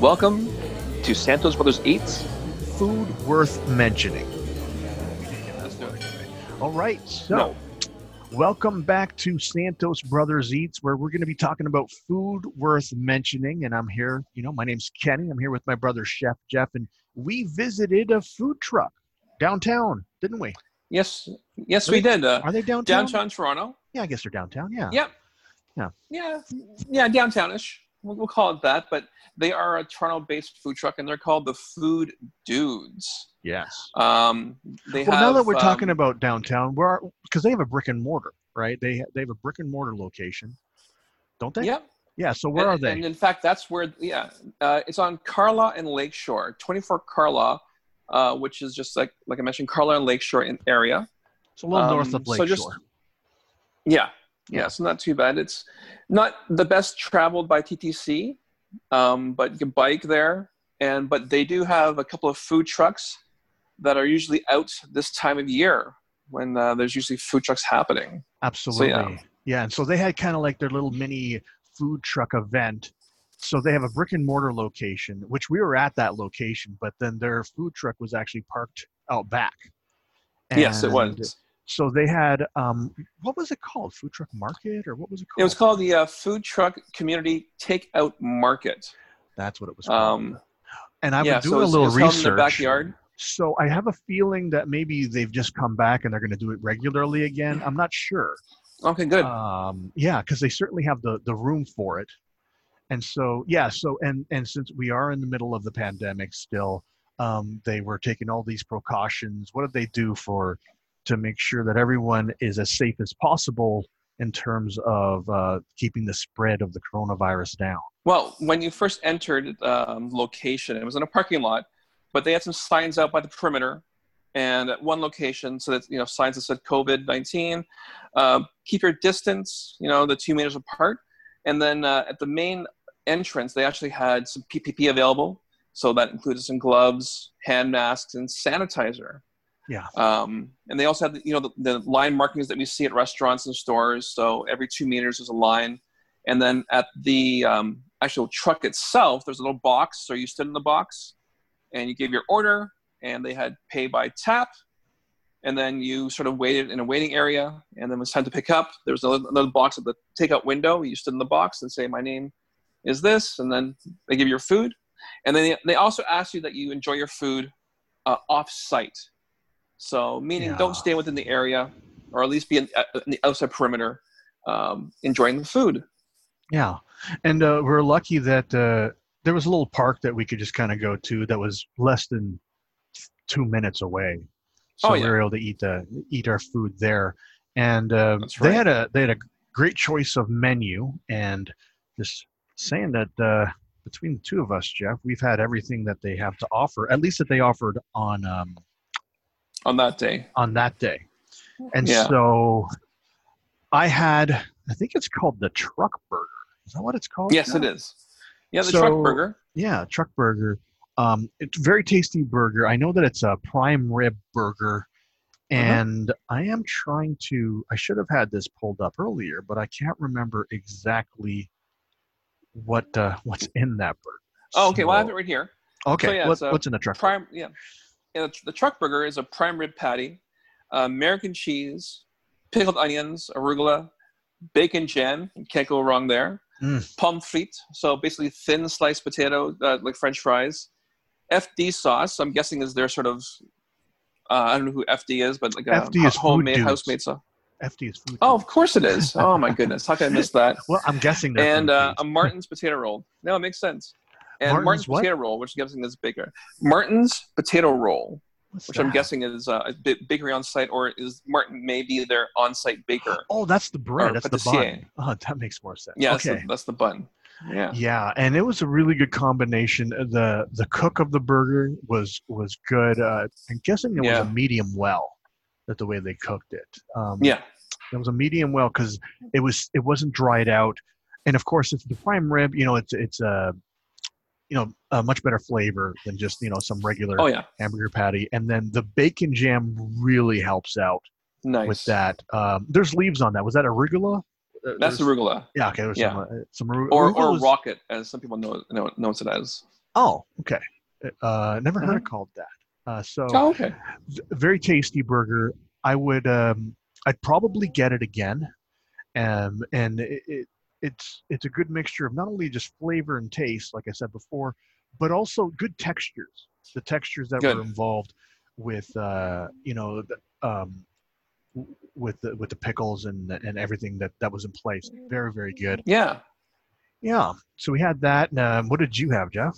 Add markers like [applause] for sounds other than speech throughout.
Welcome to Santos Brothers Eats. Food worth mentioning. All right, so No. welcome back to Santos Brothers Eats, where we're going to be talking about food worth mentioning. And I'm here, you know, my name's Kenny. I'm here with my brother Chef Jeff, and we visited a food truck downtown, didn't we? Yes, yes, we did. Uh, Are they downtown? downtown Toronto. Yeah, I guess they're downtown. Yeah. Yep. Yeah. Yeah. Yeah. Downtownish. We'll, we'll call it that. But they are a Toronto-based food truck, and they're called the Food Dudes. Yes. Um, they Well, have. now that we're talking um, about downtown, where because they have a brick and mortar, right? They they have a brick and mortar location, don't they? Yep. Yeah. So where and, are they? And in fact, that's where. Yeah, uh, it's on Carlaw and Lakeshore, 24 Carlaw, uh, which is just like like I mentioned, Carlaw and Lakeshore in area. it's a little north um, of so Lakeshore. just- Yeah, yeah, so not too bad. It's not the best traveled by TTC, um, but you can bike there. And but they do have a couple of food trucks that are usually out this time of year when uh, there's usually food trucks happening. Absolutely. yeah. yeah. And so they had kind of like their little mini food truck event. So they have a brick and mortar location, which we were at that location, but then their food truck was actually parked out back. yes, it was. So they had um, what was it called? Food truck market or what was it called? It was called the uh, Food Truck Community Takeout Market. That's what it was called. Um, and I've yeah, been so doing it's, a little research. in their backyard. So I have a feeling that maybe they've just come back and they're going to do it regularly again. I'm not sure. Okay, good. Um, yeah, because they certainly have the the room for it. And so yeah, so and and since we are in the middle of the pandemic still, um, they were taking all these precautions. What did they do for to make sure that everyone is as safe as possible in terms of uh, keeping the spread of the coronavirus down? Well, when you first entered um, location, it was in a parking lot, but they had some signs out by the perimeter, and at one location, so that you know signs that said COVID nineteen, uh, keep your distance, you know, the two meters apart, and then uh, at the main entrance, they actually had some PPE available, so that included some gloves, hand masks, and sanitizer. Yeah. Um, and they also had, you know, the, the line markings that we see at restaurants and stores. So every two meters is a line. And then at the um, actual truck itself, there's a little box. So you stood in the box and you gave your order, and they had pay by tap. And then you sort of waited in a waiting area, and then it was time to pick up. There was another, box at the takeout window. You stood in the box and say, "My name is this," and then they give you your food. And then they, also ask you that you enjoy your food uh, off-site. So, meaning Yeah. don't stay within the area, or at least be in, uh, in the outside perimeter, um, enjoying the food. Yeah, and uh, we're lucky that uh, there was a little park that we could just kind of go to that was less than two minutes away. So Oh, we yeah. were able to eat the eat our food there, and uh, That's they had a they had a great choice of menu, and just saying that uh, between the two of us, Jeff, we've had everything that they have to offer, at least that they offered on um, on that day. on that day. And Yeah. so I had, I think it's called the truck burger. Is that what it's called? Yes, it is. Yeah, the So- truck burger. Yeah, truck burger. Um, it's a very tasty burger. I know that it's a prime rib burger, Uh-huh. and I am trying to. I should have had this pulled up earlier, but I can't remember exactly what uh, what's in that burger. Oh, okay. Well, I have it right here. Okay, so yeah, what- what's in the truck? Prime, yeah. yeah the, the truck burger is a prime rib patty, uh, American cheese, pickled onions, arugula, bacon jam. You can't go wrong there. Mm. Pomme frites, so basically thin sliced potato, uh, like French fries. FD sauce, I'm guessing is their sort of. Uh, I don't know who FD is, but like a FD is homemade, house-made sauce. FD is food. Oh, of course it is. Oh my goodness, how could I miss that? [laughs] well, I'm guessing that. and uh, a Martin's potato roll. No, it makes sense. And Martin's Martin's, potato roll, which I'm guessing is bigger. Martin's potato roll, What's which I'm guessing is uh, a bit bakery on site, or is Martin maybe their on-site baker? Oh, that's the bread. That's the bun. Oh, that makes more sense. Yeah, that's, Okay. the, that's the bun. Yeah. Yeah, and it was a really good combination. the The cook of the burger was was good. Uh, I'm guessing it was a medium well, that the way they cooked it. Um, Yeah. it was a medium well because it was it wasn't dried out, and of course it's the prime rib. You know, it's it's a you know a much better flavor than just you know some regular Oh yeah. hamburger patty. And then the bacon jam really helps out Nice. with that. Um, there's leaves on that. Was that arugula? Uh, That's there's- arugula, Yeah, okay. There's Yeah. some, uh, some aru- or arugula or is- rocket, as some people know know knows it as. Oh, okay. Uh, never heard Mhm. it called that. Uh, so Oh, okay. very tasty burger. I would um, I'd probably get it again, um, and it, it, it's it's a good mixture of not only just flavor and taste, like I said before, but also good textures. The textures that Good. were involved with uh, you know the, um, with the with the pickles and and everything that that was in place. Very very good. Yeah. Yeah. So we had that. And, um, what did you have, Jeff?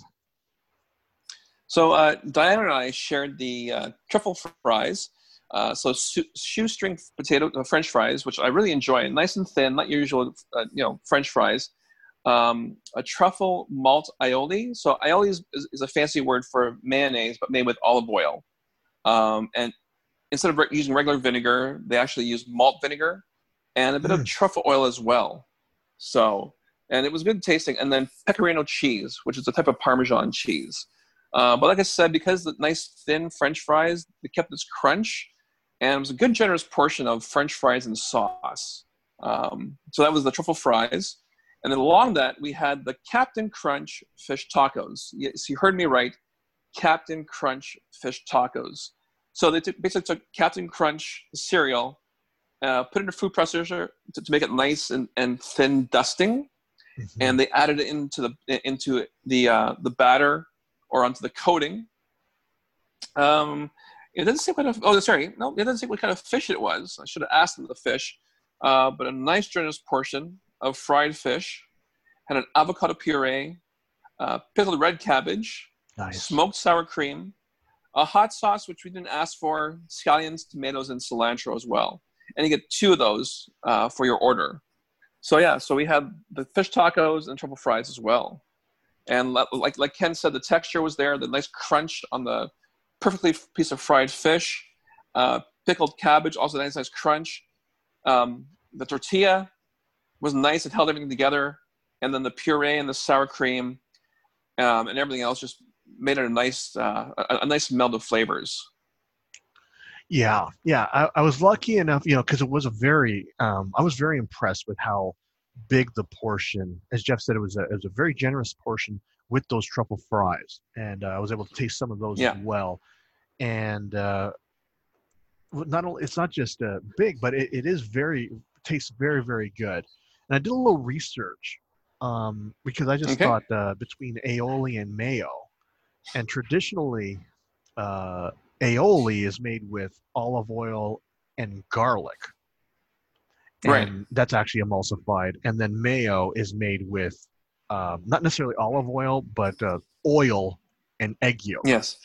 So uh, Diana and I shared the uh, truffle fries. Uh, so su- shoestring potato uh, French fries, which I really enjoy, nice and thin, not your usual, uh, you know, French fries. Um, a truffle malt aioli. So aioli is, is, is a fancy word for mayonnaise, but made with olive oil. Um, and instead of re- using regular vinegar, they actually use malt vinegar and a bit of Mm. truffle oil as well. So, and it was good tasting. And then pecorino cheese, which is a type of Parmesan cheese. Uh, but like I said, because the nice thin French fries, they kept this crunch, and it was a good generous portion of French fries and sauce. Um, so that was the truffle fries, and then along that we had the Captain Crunch fish tacos. Yes, you heard me right, Captain Crunch fish tacos. So they took, basically took Captain Crunch cereal, uh, put it in a food processor to, to make it nice and, and thin dusting, and they added it into the into the uh, the batter or onto the coating. Um, it doesn't say what kind of oh sorry no it doesn't say what kind of fish it was. I should have asked them the fish, uh, but a nice generous portion of fried fish, had an avocado puree, uh, pickled red cabbage, nice. smoked sour cream, a hot sauce which we didn't ask for, scallions, tomatoes, and cilantro as well. And you get two of those uh, for your order. So yeah, so we had the fish tacos and truffle fries as well. And like like Ken said, the texture was there, the nice crunch on the perfectly piece of fried fish, uh, pickled cabbage, also nice nice crunch. Um, the tortilla was nice; it held everything together. And then the puree and the sour cream um, and everything else just made it a nice uh, a, a nice meld of flavors. Yeah, yeah. I, I was lucky enough, you know, because it was a very, um, I was very impressed with how big the portion. As Jeff said, it was a, it was a very generous portion with those truffle fries, and uh, I was able to taste some of those Yeah. as well. And uh, not only it's not just uh, big, but it, it is very tastes very very good. And I did a little research um, because I just Okay. thought uh, between aioli and mayo, and traditionally. Uh, aioli is made with olive oil and garlic. Right. And that's actually emulsified. And then mayo is made with um, not necessarily olive oil, but uh, oil and egg yolk. Yes,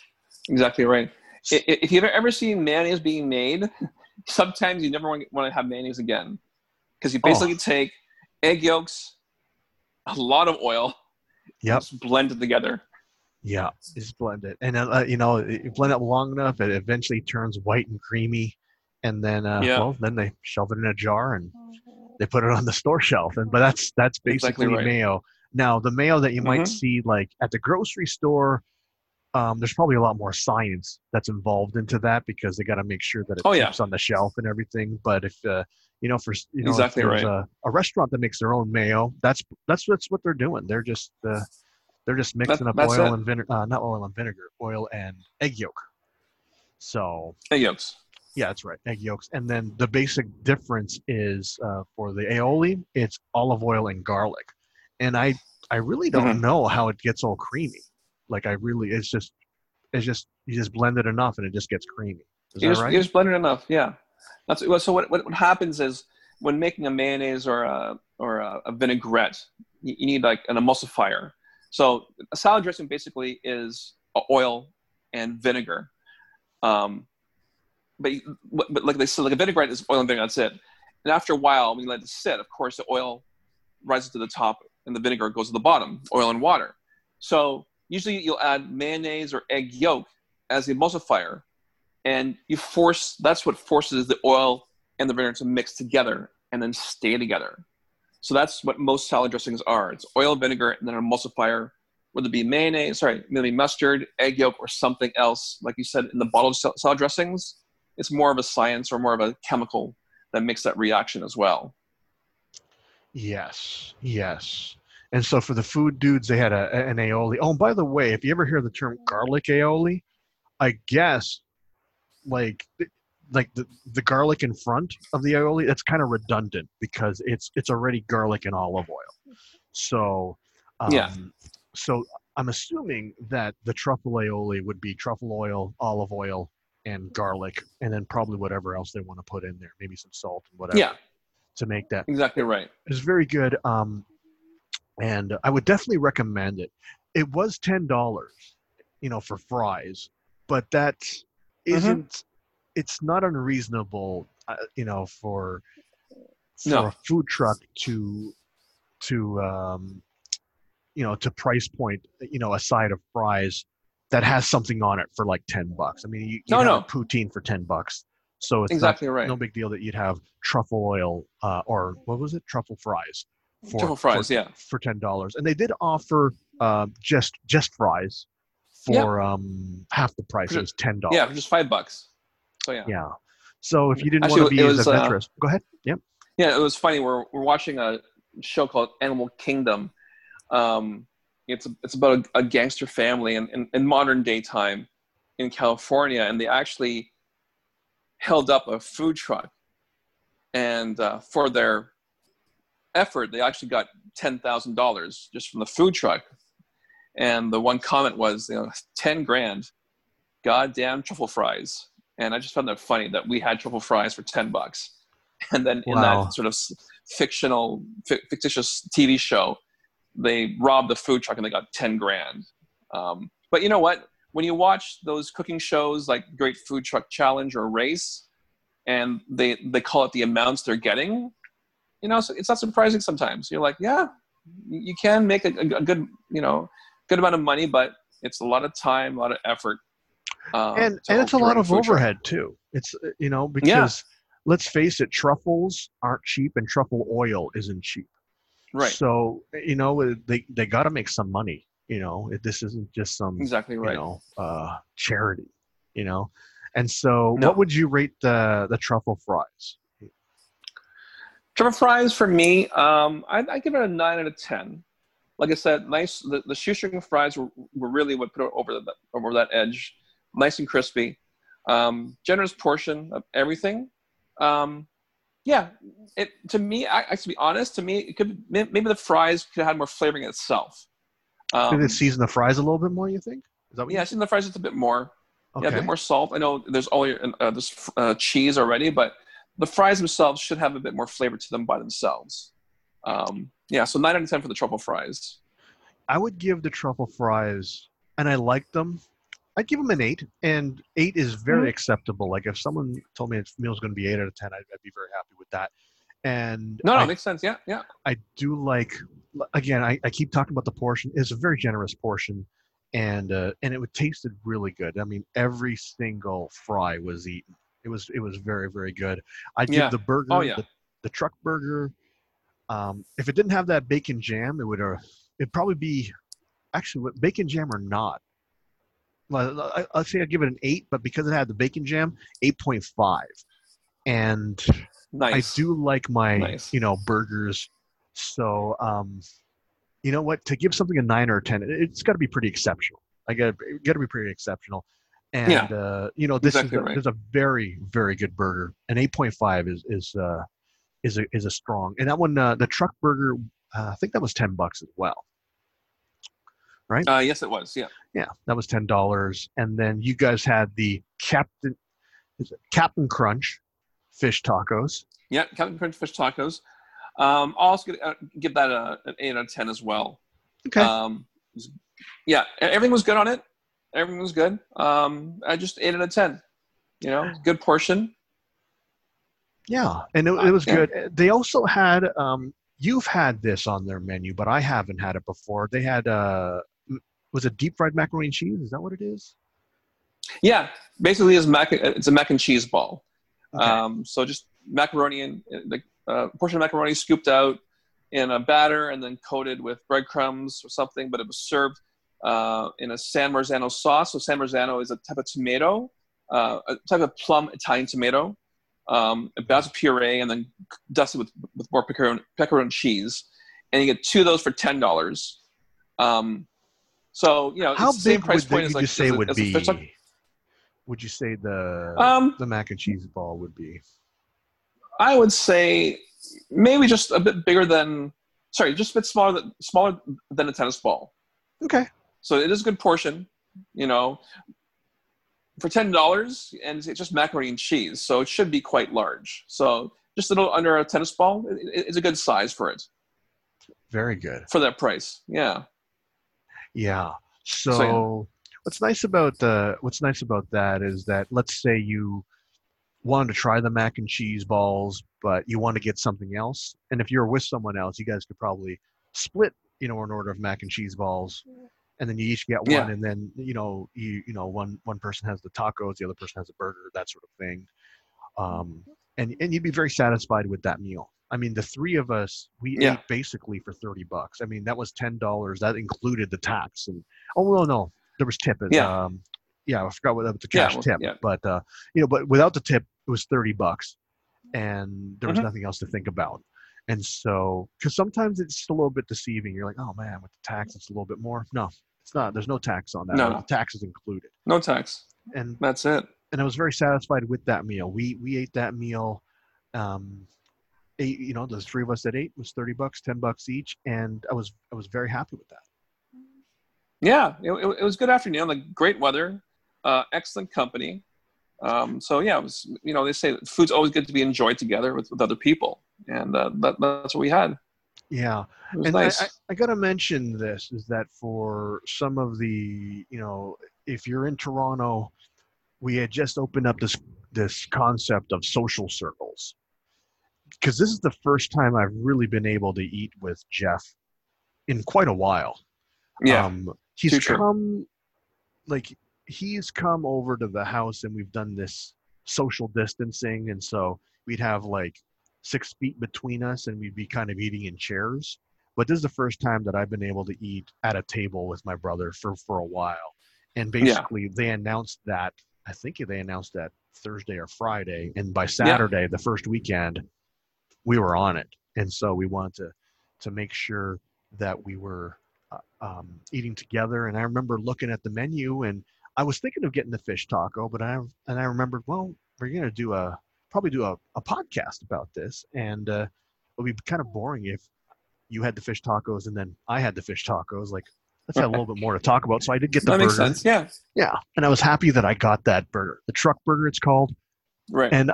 exactly right. I- i- If you've ever seen mayonnaise being made, [laughs] sometimes you never want to have mayonnaise again because you basically take egg yolks, a lot of oil, Yep. just blend it together. Yeah, just blend it, and uh, you know, you blend it long enough, it eventually turns white and creamy, and then uh, Yeah. well, then they shove it in a jar and they put it on the store shelf, and but that's that's Exactly basically right. mayo. Now, the mayo that you might Mhm. see like at the grocery store, um, there's probably a lot more science that's involved into that because they got to make sure that it Oh, yeah. on the shelf and everything. But if uh, you know, for you know, Exactly there's right. a, a restaurant that makes their own mayo, that's that's that's what they're doing. They're just uh, they're just mixing up oil it. and vinegar, uh, not oil and vinegar, oil and egg yolk. So Egg yolks. yeah, that's right, egg yolks. And then the basic difference is uh, for the aioli, it's olive oil and garlic. And I I really don't Mhm. know how it gets all creamy. Like I really, it's just it's just you just blend it enough and it just gets creamy. Is You that just, right? you just blend it enough. Yeah. That's well, so. What, what what happens is when making a mayonnaise or a or a, a vinaigrette, you, you need like an emulsifier. So a salad dressing basically is oil and vinegar. Um, but but like they said, like a vinaigrette is oil and vinegar. That's it. And after a while, when you let it sit, of course, the oil rises to the top and the vinegar goes to the bottom. Oil and water. So usually you'll add mayonnaise or egg yolk as the emulsifier and you force that's what forces the oil and the vinegar to mix together and then stay together so that's what most salad dressings are it's oil vinegar and then an emulsifier whether it be mayonnaise sorry maybe mustard egg yolk or something else like you said in the bottled sal- salad dressings it's more of a science or more of a chemical that makes that reaction as well Yes, yes. And so for the food dudes, they had a, an aioli. Oh, and by the way, if you ever hear the term garlic aioli, I guess like like the, the garlic in front of the aioli that's kind of redundant because it's it's already garlic and olive oil so um, Yeah. so i'm assuming that the truffle aioli would be truffle oil olive oil and garlic and then probably whatever else they want to put in there maybe some salt and whatever Yeah, to make that exactly right. it's very good um and i would definitely recommend it it was ten dollars you know for fries but that Mhm. isn't it's not unreasonable uh, you know for for No. a food truck to to um you know to price point you know a side of fries that has something on it for like 10 bucks i mean you, you No, have no. poutine for 10 bucks so it's not Exactly right. no big deal that you'd have truffle oil uh, or what was it truffle fries for, Truffle fries, for, yeah. for ten dollars and they did offer um, just just fries for um, half the price it was ten dollars Yeah, just five bucks. So yeah. yeah so if you didn't Actually, want to be as was, uh, adventurous go ahead yep Yeah, it was funny. We're we're watching a show called Animal Kingdom. Um, it's it's about a, a gangster family in, in, in modern day time in California, and they actually held up a food truck, and uh, for their effort, they actually got ten thousand dollars just from the food truck. And the one comment was, you know, ten grand, goddamn truffle fries. And I just found that funny that we had truffle fries for ten bucks [laughs] and then in that sort of fictional fi- fictitious tv show they robbed the food truck and they got 10 grand um, but you know what when you watch those cooking shows like great food truck challenge or race and they they call it the amounts they're getting you know so it's not surprising sometimes. You're like yeah you can make a, a good you know good amount of money but it's a lot of time a lot of effort um, and and it's a lot of food truck. overhead too. It's uh, you know because let's face it truffles aren't cheap and truffle oil isn't cheap. Right. So you know they they got to make some money you know it, this isn't just some exactly right you know uh charity you know and so No. what would you rate the the truffle fries Truffle fries for me, um, I, I give it a nine out of ten. Like I said, nice. The, the shoestring fries were, were really what put it over the over that edge. Nice and crispy. Um, generous portion of everything. Um, yeah, it to me. I, I to be honest, to me, it could may- maybe the fries could have had more flavoring itself. Um, did it season the fries a little bit more you think is that what yeah, think the fries just a bit more. you, Yeah, a bit more salt. I know there's all your, uh, there's uh, cheese already, but the fries themselves should have a bit more flavor to them by themselves. Um, yeah, so nine out of ten for the truffle fries. I would give the truffle fries, and I like them. I'd give them an eight, and eight is very Mhm. acceptable. Like if someone told me a meal's going to be eight out of ten, I'd, I'd be very happy with that. And No, no, I, makes sense. Yeah, yeah, I do like. Again, I, I keep talking about the portion. It's a very generous portion, and uh, and it would tasted really good. I mean, every single fry was eaten. It was it was very very good. I'd Yeah. give the burger, Oh, yeah. the, the truck burger. Um, if it didn't have that bacon jam, it would uh, it'd probably be actually bacon jam or not. Well, I, I'd say I'd give it an eight, but because it had the bacon jam, eight point five. And nice. I do like my Nice. you know burgers. So um, you know what? To give something a nine or a ten, it- it's got to be pretty exceptional. I got got to be pretty exceptional. And Yeah. uh, you know this Exactly is a, right. this is a very very good burger. An eight point five is is uh, is a is a strong. And that one, uh, the truck burger, uh, I think that was ten bucks as well. Right. Uh, yes, it was. Yeah, Yeah, that was ten dollars. And then you guys had the Captain is it Captain Crunch fish tacos. yeah. Captain Crunch fish tacos. Um, I'll also give, uh, that a, an eight out of ten as well. Okay. Um, yeah, everything was good on it. Everything was good. Um, I just eight out of ten. You know, good portion. Yeah, and it, it was Yeah. good. They also had um, you've had this on their menu, but I haven't had it before. They had uh, was it deep fried macaroni and cheese? Is that what it is? Yeah, basically, it's mac. It's a mac and cheese ball. Okay. Um, so just macaroni and the uh, portion of macaroni scooped out in a batter and then coated with breadcrumbs or something. But it was served uh, in a San Marzano sauce. So San Marzano is a type of tomato, uh, a type of plum Italian tomato. Um, a basil puree and then dusted with with more pecorino, pecorino cheese. and you get two of those for ten dollars. Um, so you know, How it's the same big price would, point as like you say as would a be? tuck. Would you say the Um, the mac and cheese ball would be? I would say maybe just a bit bigger than, sorry, just a bit smaller than smaller than a tennis ball. Okay. So it is a good portion, you know, for ten dollars, and it's just macaroni and cheese, so it should be quite large. So just a little under a tennis ball it- it- it's a good size for it Very good. for that price. Yeah, Yeah. So, So, what's nice about the what's nice about that is that let's say you wanted to try the mac and cheese balls, but you want to get something else, and if you're with someone else, you guys could probably split, you know, an order of mac and cheese balls, and then you each get one, Yeah. and then you know you you know one one person has the tacos, the other person has a burger, that sort of thing, um, and and you'd be very satisfied with that meal. I mean, the three of us, we Yeah. ate basically for thirty bucks. I mean, that was ten dollars. That included the tax, and oh no, no, there was tip. Yeah. Um, yeah, I forgot what the Yeah, cash well, tip, yeah. but uh, you know, but without the tip, it was thirty bucks, and there was Mhm. nothing else to think about. And so, because sometimes it's just a little bit deceiving. You're like, oh man, with the tax, it's a little bit more. No, it's not. There's no tax on that. No. Tax is included. no tax. And That's it. and I was very satisfied with that meal. We we ate that meal. Um, eight, you know, the three of us that ate was thirty bucks, ten bucks each, and I was I was very happy with that. Yeah, it, it, it was good afternoon. Like great weather, uh, excellent company. Um, so yeah, it was. You know, they say that food's always good to be enjoyed together with, with other people, and uh, that, that's what we had. Yeah, and nice. I, I, I got to mention this is that for some of the you know if you're in Toronto, we had just opened up this this concept of social circles because this is the first time I've really been able to eat with Jeff in quite a while. yeah, Um, he's too true. come, like, he's come over to the house and we've done this social distancing. And so we'd have like six feet between us and we'd be kind of eating in chairs. But this is the first time that I've been able to eat at a table with my brother for, for a while. And basically, they announced that, I think they announced that Thursday or Friday. And by Saturday, the first weekend, we were on it. And so we wanted to, to make sure that we were uh, um, eating together. And I remember looking at the menu, and I was thinking of getting the fish taco, but I and I remembered, well, we're gonna do a probably do a, a podcast about this, and uh, it would be kind of boring if you had the fish tacos and then I had the fish tacos. Like, let's have a little bit more to talk about. So I did get the that burger. makes sense. Yeah, Yeah, and I was happy that I got that burger, the truck burger, it's called. right. And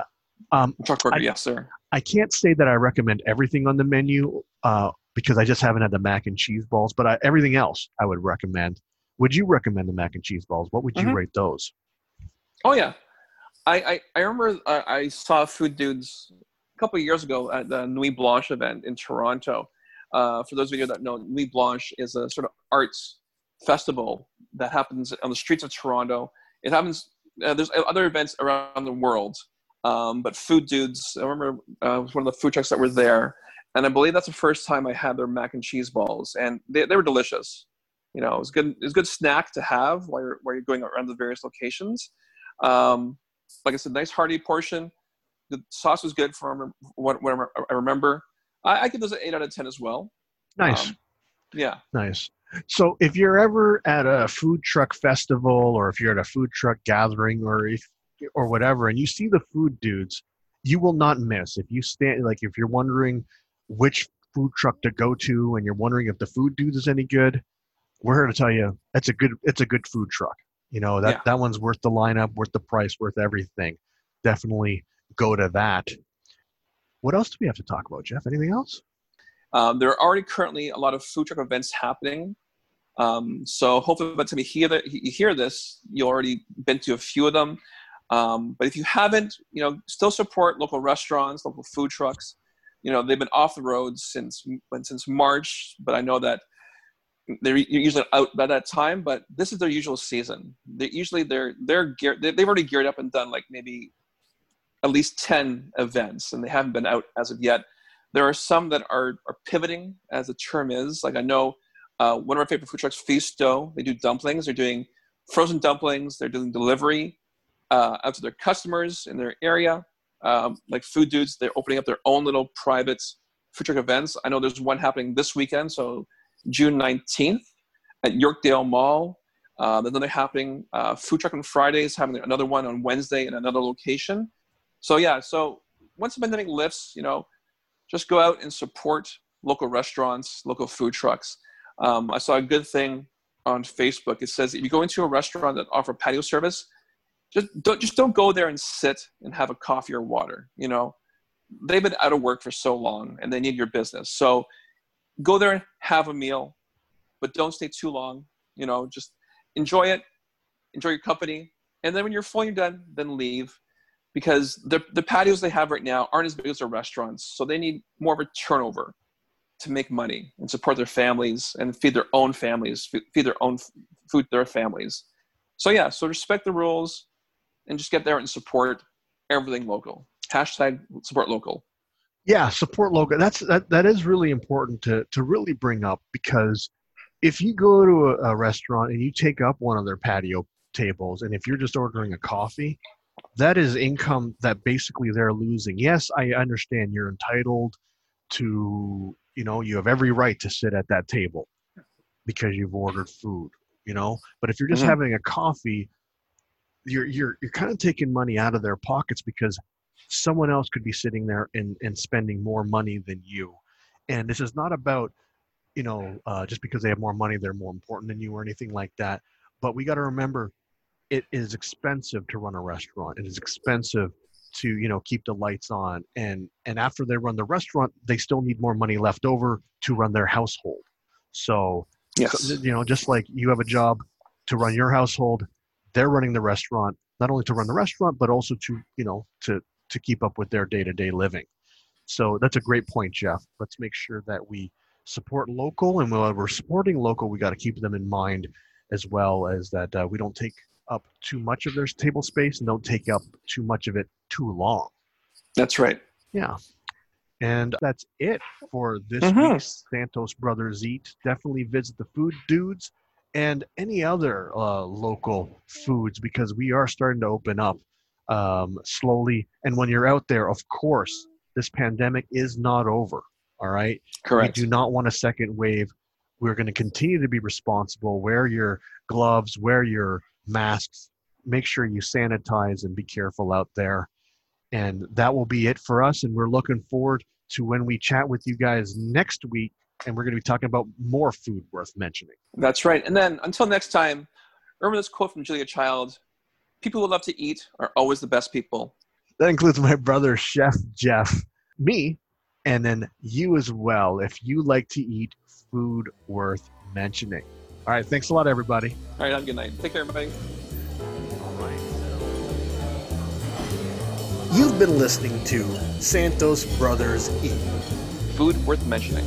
um, Truck burger, I- yes, sir. I can't say that I recommend everything on the menu uh, because I just haven't had the mac and cheese balls, but I, everything else I would recommend. Would you recommend the mac and cheese balls? What would you Mhm. rate those? Oh yeah, I I, I remember uh, I saw Food Dudes a couple of years ago at the Nuit Blanche event in Toronto. Uh, for those of you that know, Nuit Blanche is a sort of arts festival that happens on the streets of Toronto. It happens. Uh, there's other events around the world, um, but Food Dudes. I remember uh, was one of the food trucks that were there, and I believe that's the first time I had their mac and cheese balls, and they, they were delicious. You know, it was good. It was a good snack to have while you're while you're going around the various locations. Um, like I said, nice hearty portion. The sauce was good from what, what I remember. I, I give those an eight out of ten as well. Nice, Um, yeah, nice. So if you're ever at a food truck festival, or if you're at a food truck gathering, or if or whatever, and you see the food dudes, you will not miss. If you stand, like if you're wondering which food truck to go to, and you're wondering if the food dude is any good, we're here to tell you it's a good it's a good food truck. You know that Yeah. that one's worth the lineup, worth the price, worth everything. Definitely go to that. What else do we have to talk about, Jeff? Anything else? um, there are already currently a lot of food truck events happening. Um, so hopefully by the time you hear that you hear this, you already been to a few of them. Um, but if you haven't, you know, still support local restaurants, local food trucks. You know, they've been off the road since since March, but I know that they're usually out by that time. But this is their usual season. They usually they're they're geared. they- They've already geared up and done like maybe at least ten events, and they haven't been out as of yet. There are some that are are pivoting, as the term is. Like I know uh, one of our favorite food trucks, Feasto. They do dumplings. They're doing frozen dumplings. They're doing delivery uh, out to their customers in their area. Um, like Food Dudes, they're opening up their own little private food truck events. I know there's one happening this weekend, so June 19th at Yorkdale Mall. Uh, there's another happening uh, food truck on Fridays, having another one on Wednesday in another location. So yeah, so once the pandemic lifts, you know, just go out and support local restaurants, local food trucks. Um, I saw a good thing on Facebook. It says if you go into a restaurant that offer patio service, just don't just don't go there and sit and have a coffee or water. You know, they've been out of work for so long and they need your business. So go there and have a meal, but don't stay too long. You know, just enjoy it, enjoy your company, and then when you're fully done, then leave. Because the the patios they have right now aren't as big as their restaurants, so they need more of a turnover to make money and support their families and feed their own families, feed their own food their families. So yeah, so respect the rules and just get there and support everything local. Hashtag support local. Yeah, support local. That's that that is really important to to really bring up because if you go to a, a restaurant and you take up one of their patio tables and if you're just ordering a coffee, that is income that basically they're losing. Yes, I understand you're entitled to you know you have every right to sit at that table because you've ordered food you know but if you're just mm-hmm. having a coffee you're you're you're kind of taking money out of their pockets because someone else could be sitting there and and spending more money than you. And this is not about you know uh, just because they have more money they're more important than you or anything like that but we got to remember it is expensive to run a restaurant. It is expensive to you know keep the lights on. And and after they run the restaurant they still need more money left over to run their household. So yes. you know just like you have a job to run your household they're running the restaurant not only to run the restaurant but also to you know to to keep up with their day-to-day living so that's a great point jeff let's make sure that we support local and while we're supporting local we got to keep them in mind as well as that uh, we don't take up too much of their table space and don't take up too much of it too long. That's right. Yeah. And that's it for this mm-hmm. week's Santos Brothers Eat. Definitely visit the Food Dudes and any other uh, local foods because we are starting to open up um, slowly. And when you're out there, of course, this pandemic is not over. All right. Correct. We do not want a second wave. We're going to continue to be responsible. Wear your gloves, wear your masks. Make sure you sanitize and be careful out there. And that will be it for us. And we're looking forward to when we chat with you guys next week. And we're going to be talking about more food worth mentioning. That's right. And then until next time, remember this quote from Julia Child People who love to eat are always the best people. That includes my brother, Chef Jeff, me, and then you as well if you like to eat food worth mentioning. All right. Thanks a lot, everybody. All right. Have a good night. Take care, everybody. You've been listening to Santos Brothers Eat. Food worth mentioning.